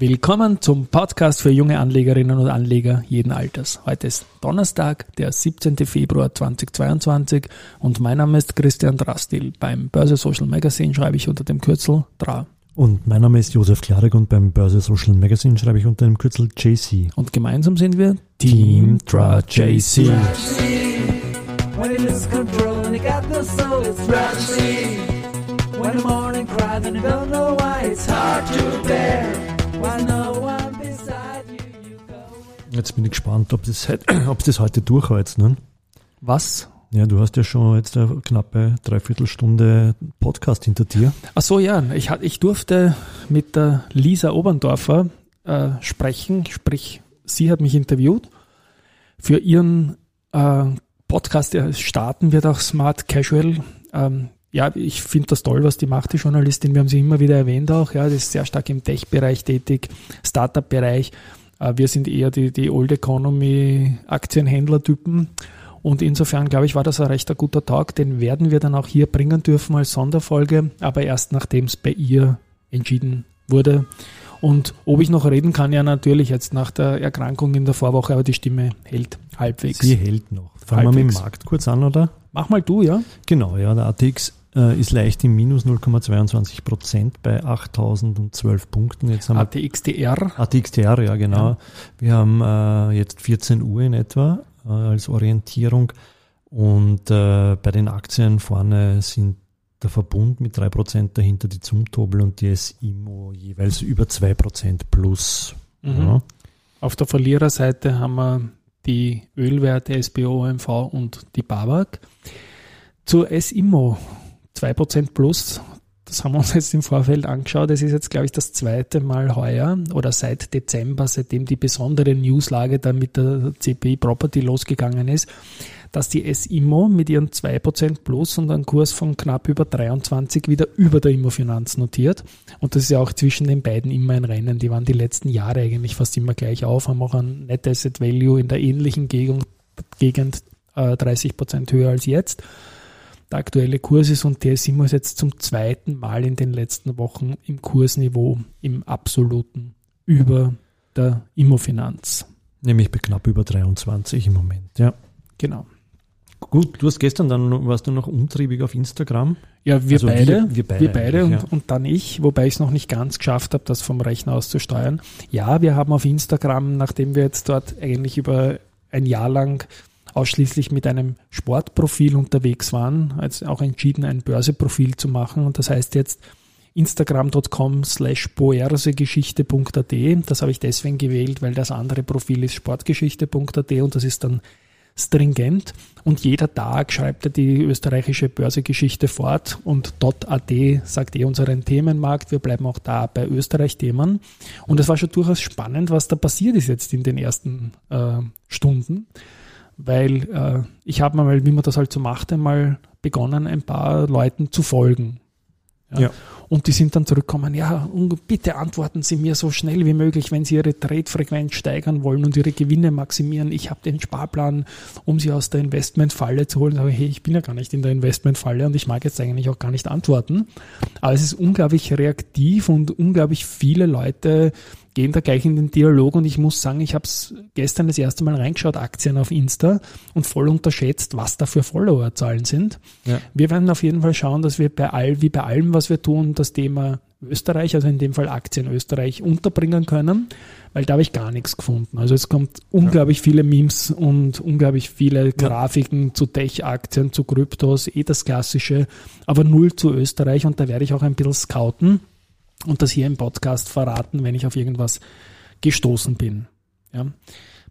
Willkommen zum Podcast für junge Anlegerinnen und Anleger jeden Alters. Heute ist Donnerstag, der 17. Februar 2022 und mein Name ist Christian Drastil. Beim Börse Social Magazine schreibe ich unter dem Kürzel DRA. Und mein Name ist Josef Klarek und beim Börse Social Magazine schreibe ich unter dem Kürzel JC. Und gemeinsam sind wir Team DRA JC. When it loses control and it got no soul, it's Rajsi. When the morning cries and you don't know why, it's hard to bear. Jetzt bin ich gespannt, ob das, ob das heute durchhält. Ne? Was? Ja, du hast ja schon jetzt eine knappe Dreiviertelstunde Podcast hinter dir. Ach so, ja. Ich, ich durfte mit der Lisa Oberndorfer äh, sprechen, sprich, sie hat mich interviewt für ihren äh, Podcast, der starten wird auch Smart Casual. Ähm, ja, ich finde das toll, was die macht, die Journalistin. Wir haben sie immer wieder erwähnt auch. Ja, das ist sehr stark im Tech-Bereich tätig, Startup-Bereich. Äh, wir sind eher die, die Old Economy Aktienhändler-Typen. Und insofern, glaube ich, war das ein recht guter Tag. Den werden wir dann auch hier bringen dürfen als Sonderfolge, aber erst nachdem es bei ihr entschieden wurde. Und ob ich noch reden kann, ja natürlich jetzt nach der Erkrankung in der Vorwoche, aber die Stimme hält halbwegs. Sie hält noch. Fangen wir mit dem Markt kurz an, oder? Mach mal du, ja. Genau, ja, der ATX äh, ist leicht im Minus 0,22 Prozent bei 8012 Punkten. Jetzt haben ATXDR? ATXDR, ja genau. Ja. Wir haben äh, jetzt 14 Uhr in etwa äh, als Orientierung und äh, bei den Aktien vorne sind der Verbund mit 3% dahinter, die Zumtobel und die SIMO jeweils über 2% plus. Mhm. Ja. Auf der Verliererseite haben wir die Ölwerte SBO, OMV und die BAWAG. Zur SIMO 2% plus, das haben wir uns jetzt im Vorfeld angeschaut. Das ist jetzt, glaube ich, das zweite Mal heuer oder seit Dezember, seitdem die besondere Newslage dann mit der CPI Property losgegangen ist dass die SIMO mit ihren 2% plus und einem Kurs von knapp über 23 wieder über der Immofinanz notiert. Und das ist ja auch zwischen den beiden immer ein Rennen. Die waren die letzten Jahre eigentlich fast immer gleich auf, haben auch ein Net Asset Value in der ähnlichen Gegend, Gegend äh, 30% höher als jetzt. Der aktuelle Kurs ist und der ist jetzt zum zweiten Mal in den letzten Wochen im Kursniveau im absoluten über der Immofinanz. Nämlich bei knapp über 23 im Moment, ja. Genau. Gut, du hast gestern dann, warst du noch umtriebig auf Instagram? Ja, wir also beide, wir, wir beide, wir beide und, ja. und, dann ich, wobei ich es noch nicht ganz geschafft habe, das vom Rechner aus zu steuern. Ja, wir haben auf Instagram, nachdem wir jetzt dort eigentlich über ein Jahr lang ausschließlich mit einem Sportprofil unterwegs waren, als auch entschieden, ein Börseprofil zu machen. Und das heißt jetzt instagram.com slash boersegeschichte.at. Das habe ich deswegen gewählt, weil das andere Profil ist sportgeschichte.at und das ist dann stringent und jeder Tag schreibt er die österreichische Börsegeschichte fort und .at sagt eh unseren Themenmarkt, wir bleiben auch da bei Österreich-Themen und es war schon durchaus spannend, was da passiert ist jetzt in den ersten äh, Stunden, weil äh, ich habe mal, wie man das halt so macht, einmal begonnen, ein paar Leuten zu folgen. Ja. ja. Und die sind dann zurückgekommen, ja, bitte antworten Sie mir so schnell wie möglich, wenn Sie Ihre Trade-Frequenz steigern wollen und Ihre Gewinne maximieren. Ich habe den Sparplan, um Sie aus der Investmentfalle zu holen. Aber hey, ich bin ja gar nicht in der Investmentfalle und ich mag jetzt eigentlich auch gar nicht antworten. Aber es ist unglaublich reaktiv und unglaublich viele Leute gehen da gleich in den Dialog und ich muss sagen, ich habe es gestern das erste Mal reingeschaut, Aktien auf Insta und voll unterschätzt, was da für Followerzahlen sind. Ja. Wir werden auf jeden Fall schauen, dass wir bei all, wie bei allem, was wir tun, das Thema Österreich, also in dem Fall Aktien Österreich, unterbringen können, weil da habe ich gar nichts gefunden. Also es kommt unglaublich ja. viele Memes und unglaublich viele Grafiken ja. zu Tech-Aktien, zu Kryptos, eh das Klassische, aber null zu Österreich und da werde ich auch ein bisschen scouten und das hier im Podcast verraten, wenn ich auf irgendwas gestoßen bin. Ja.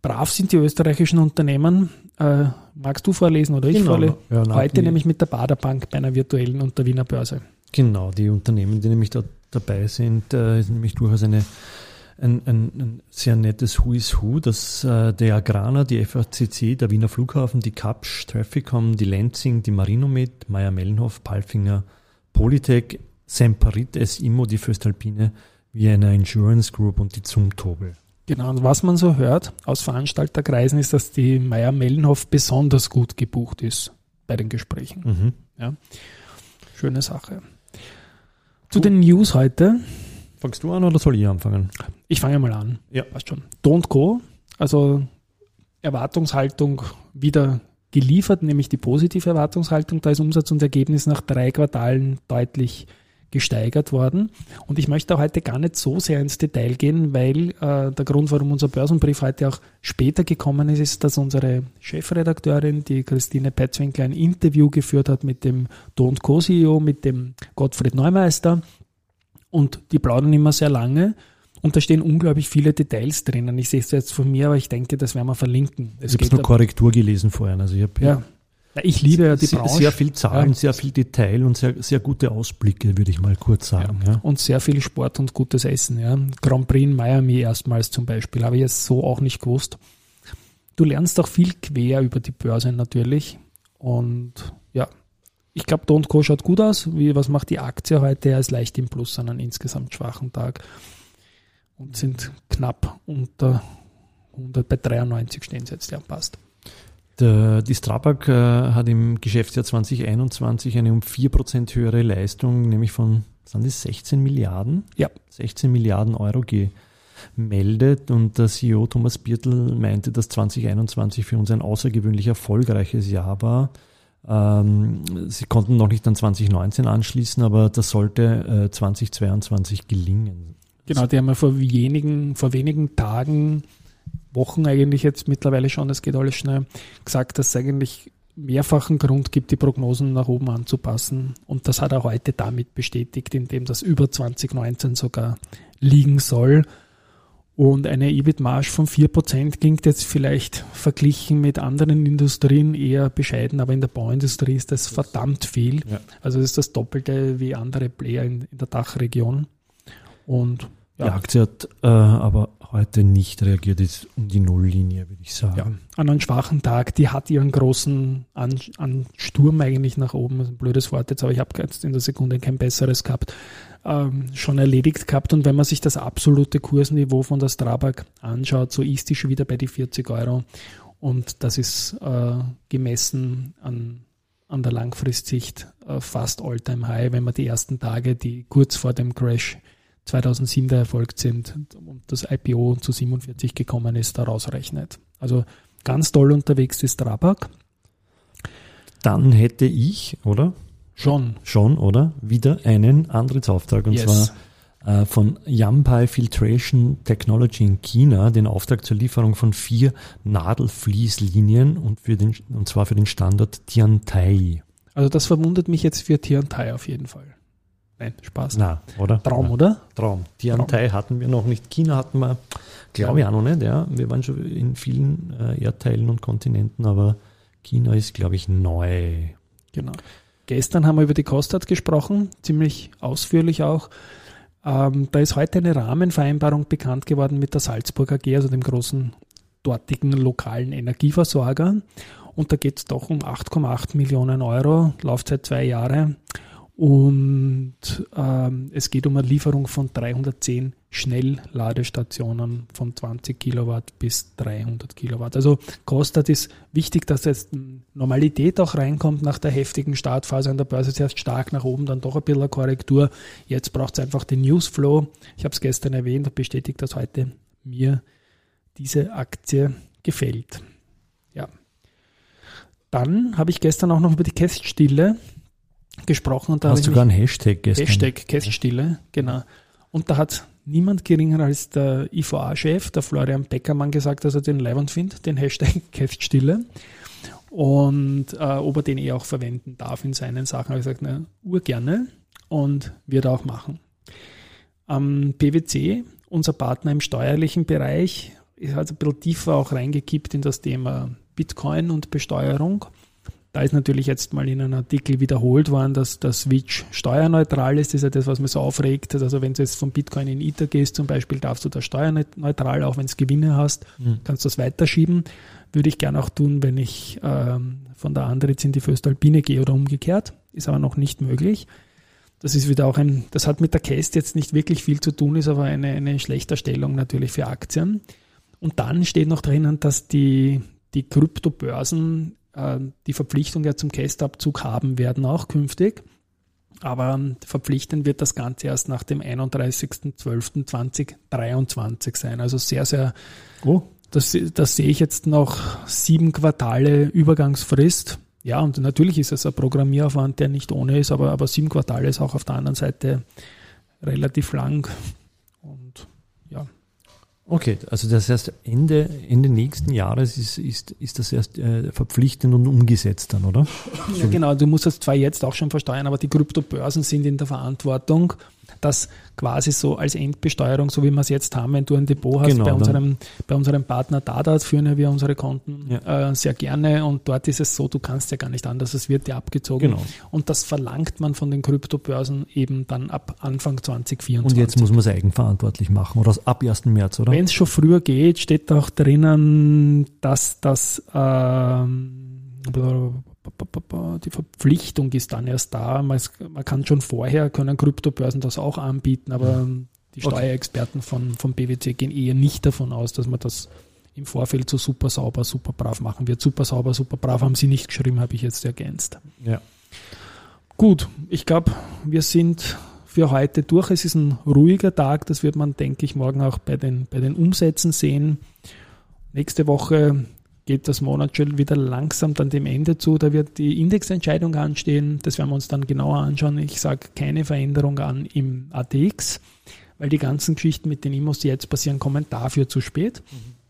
Brav sind die österreichischen Unternehmen. Äh, magst du vorlesen oder ich genau. vorlesen? Ja, Heute nämlich mit der Baderbank bei einer virtuellen und der Wiener Börse. Genau, die Unternehmen, die nämlich da dabei sind, äh, ist nämlich durchaus eine, ein, ein, ein sehr nettes Who is Who, dass äh, der Agrana, die FACC, der Wiener Flughafen, die Kapsch, Trafficom, die Lenzing, die Marinomed, Meier-Mellenhof, Palfinger, Polytech, Semperit, SIMO, die Föstalpine, Vienna Insurance Group und die Zumtobel. Genau, und was man so hört aus Veranstalterkreisen ist, dass die Meier-Mellenhof besonders gut gebucht ist bei den Gesprächen. Mhm. Ja. Schöne Sache. Zu den News heute. Fangst du an oder soll ich anfangen? Ich fange mal an. Ja. Passt schon. Don't go. Also Erwartungshaltung wieder geliefert, nämlich die positive Erwartungshaltung. Da ist Umsatz und Ergebnis nach drei Quartalen deutlich gesteigert worden. Und ich möchte heute gar nicht so sehr ins Detail gehen, weil äh, der Grund, warum unser Börsenbrief heute auch später gekommen ist, ist, dass unsere Chefredakteurin, die Christine Petzwinkler, ein Interview geführt hat mit dem Don't Co CEO, mit dem Gottfried Neumeister. Und die plaudern immer sehr lange. Und da stehen unglaublich viele Details drinnen. Ich sehe es jetzt von mir, aber ich denke, das werden wir verlinken. Es ich habe nur Korrektur gelesen vorhin. Also ich habe ja. Ich liebe ja die sehr, Branche. Sehr viel Zahlen, sehr viel Detail und sehr, sehr gute Ausblicke, würde ich mal kurz sagen. Ja. Ja. Und sehr viel Sport und gutes Essen. Ja. Grand Prix in Miami erstmals zum Beispiel, habe ich jetzt so auch nicht gewusst. Du lernst auch viel quer über die Börse natürlich. Und ja, ich glaube, Don't Co schaut gut aus. Wie, was macht die Aktie heute? Er ist leicht im Plus an einem insgesamt schwachen Tag und sind knapp unter 100, bei 93 stehen sie jetzt, ja, passt. Der, die Strabag äh, hat im Geschäftsjahr 2021 eine um 4% höhere Leistung, nämlich von sind das 16 Milliarden? Ja. 16 Milliarden Euro gemeldet und der CEO Thomas Birtel meinte, dass 2021 für uns ein außergewöhnlich erfolgreiches Jahr war. Ähm, sie konnten noch nicht an 2019 anschließen, aber das sollte äh, 2022 gelingen. Genau, die haben ja vor wenigen, vor wenigen Tagen Wochen eigentlich jetzt mittlerweile schon, es geht alles schnell, gesagt, dass es eigentlich mehrfachen Grund gibt, die Prognosen nach oben anzupassen. Und das hat er heute damit bestätigt, indem das über 2019 sogar liegen soll. Und eine EBIT-Marge von 4% klingt jetzt vielleicht verglichen mit anderen Industrien eher bescheiden, aber in der Bauindustrie ist das verdammt viel. Ja. Also ist das Doppelte wie andere Player in, in der Dachregion. Und ja. Die Aktie hat äh, aber heute nicht reagiert, ist um die Nulllinie, würde ich sagen. Ja, an einem schwachen Tag, die hat ihren großen An Ansturm eigentlich nach oben, ein blödes Wort jetzt, aber ich habe jetzt in der Sekunde kein besseres gehabt, ähm, schon erledigt gehabt. Und wenn man sich das absolute Kursniveau von der Strabag anschaut, so ist die schon wieder bei die 40 Euro. Und das ist äh, gemessen an, an der Langfristsicht äh, fast All-Time-High, wenn man die ersten Tage, die kurz vor dem Crash 2007 da erfolgt sind und das IPO zu 47 gekommen ist, daraus rechnet. Also ganz toll unterwegs ist Trabak. Dann hätte ich, oder? Schon. Schon, oder? Wieder einen Antrittsauftrag und yes. zwar äh, von Yampai Filtration Technology in China, den Auftrag zur Lieferung von vier Nadelfließlinien und, für den, und zwar für den Standort Tiantai. Also das verwundert mich jetzt für Tiantai auf jeden Fall. Nein, Spaß. Na, oder? Traum, Na. oder? Traum. Tiantai hatten wir noch nicht. China hatten wir, glaube ich, auch noch nicht. Ja. Wir waren schon in vielen äh, Erdteilen und Kontinenten, aber China ist, glaube ich, neu. Genau. Gestern haben wir über die Kostat gesprochen, ziemlich ausführlich auch. Ähm, da ist heute eine Rahmenvereinbarung bekannt geworden mit der Salzburg AG, also dem großen dortigen lokalen Energieversorger. Und da geht es doch um 8,8 Millionen Euro, Laufzeit zwei Jahre. Und ähm, es geht um eine Lieferung von 310 Schnellladestationen von 20 Kilowatt bis 300 Kilowatt. Also kostet es wichtig, dass jetzt Normalität auch reinkommt nach der heftigen Startphase an der Börse. Zuerst stark nach oben, dann doch ein bisschen eine Korrektur. Jetzt braucht es einfach den Newsflow. Ich habe es gestern erwähnt und bestätigt, dass heute mir diese Aktie gefällt. Ja. Dann habe ich gestern auch noch über die Käststille gesprochen. Und da Hast sogar einen Hashtag gestern. Hashtag Käststille, genau. Und da hat niemand geringer als der IVA-Chef, der Florian Beckermann, gesagt, dass er den leibend findet, den Hashtag Käststille. Und äh, ob er den eh auch verwenden darf in seinen Sachen, habe ich gesagt, na, urgerne und wird auch machen. Am PwC, unser Partner im steuerlichen Bereich, ist halt ein bisschen tiefer auch reingekippt in das Thema Bitcoin und Besteuerung da ist natürlich jetzt mal in einem Artikel wiederholt worden, dass das Switch steuerneutral ist. Das ist ja das, was mir so aufregt. Also wenn du jetzt von Bitcoin in Ether gehst zum Beispiel, darfst du da steuerneutral, auch wenn es Gewinne hast, mhm. kannst du das weiterschieben. Würde ich gerne auch tun, wenn ich ähm, von der Andritz in die Föstalpine gehe oder umgekehrt. Ist aber noch nicht möglich. Das ist wieder auch ein, das hat mit der Cast jetzt nicht wirklich viel zu tun, ist aber eine, eine schlechte Stellung natürlich für Aktien. Und dann steht noch drinnen, dass die, die Kryptobörsen äh, die Verpflichtung ja zum Kästabzug haben werden, auch künftig. Aber verpflichtend wird das Ganze erst nach dem 31.12.2023 sein. Also sehr, sehr, oh. das, das sehe ich jetzt noch sieben Quartale Übergangsfrist. Ja, und natürlich ist es ein Programmieraufwand, der nicht ohne ist, aber, aber sieben Quartale ist auch auf der anderen Seite relativ lang. Und. Okay, also das heißt, Ende, Ende nächsten Jahres ist, ist, ist das erst äh, verpflichtend und umgesetzt dann, oder? Ja, genau, du musst das zwar jetzt auch schon versteuern, aber die Kryptobörsen sind in der Verantwortung, das quasi so als Endbesteuerung, so wie wir es jetzt haben, wenn du ein Depot hast genau, bei, unserem, bei unserem Partner Dada, führen wir unsere Konten ja. äh, sehr gerne und dort ist es so, du kannst ja gar nicht anders, es wird dir abgezogen. Genau. Und das verlangt man von den Kryptobörsen eben dann ab Anfang 2024. Und jetzt muss man es eigenverantwortlich machen oder ab 1. März, oder? Wenn es schon früher geht, steht auch drinnen, dass das ähm, die Verpflichtung ist dann erst da. Man, kann schon vorher, können Kryptobörsen das auch anbieten, aber die Steuerexperten von, von BWC gehen eher nicht davon aus, dass man das im Vorfeld so super sauber, super brav machen wird. Super sauber, super brav haben sie nicht geschrieben, habe ich jetzt ergänzt. Ja. Gut, ich glaube, wir sind für heute durch. Es ist ein ruhiger Tag, das wird man, denke ich, morgen auch bei den, bei den Umsätzen sehen. Nächste Woche geht das Monat schon wieder langsam dann dem Ende zu. Da wird die Indexentscheidung anstehen. Das werden wir uns dann genauer anschauen. Ich sage keine Veränderung an im ATX, weil die ganzen Geschichten mit den Immos, die jetzt passieren, kommen dafür zu spät. Mhm.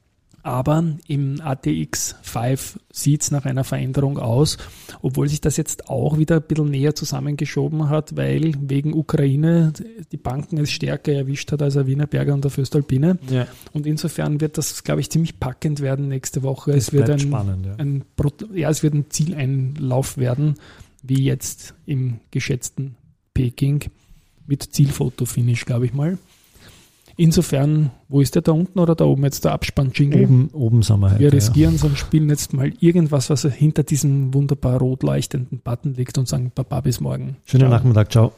Aber im ATX 5 sieht es nach einer Veränderung aus, obwohl sich das jetzt auch wieder ein bisschen näher zusammengeschoben hat, weil wegen Ukraine die Banken es stärker erwischt hat als der Wienerberger und der Föstalpine. Ja. Und insofern wird das, glaube ich, ziemlich packend werden nächste Woche. Das es wird ein, spannend, ja. Ein, ja, es wird ein Zieleinlauf werden, wie jetzt im geschätzten Peking mit Zielfoto-Finish, glaube ich mal. Insofern, wo ist der da unten oder da oben jetzt der Abspann-Jingle? Oben, oben sind wir heute, Wir riskieren ja. und spielen jetzt mal irgendwas, was hinter diesem wunderbar rot leuchtenden Button liegt und sagen Baba bis morgen. Schönen ciao. Nachmittag, ciao.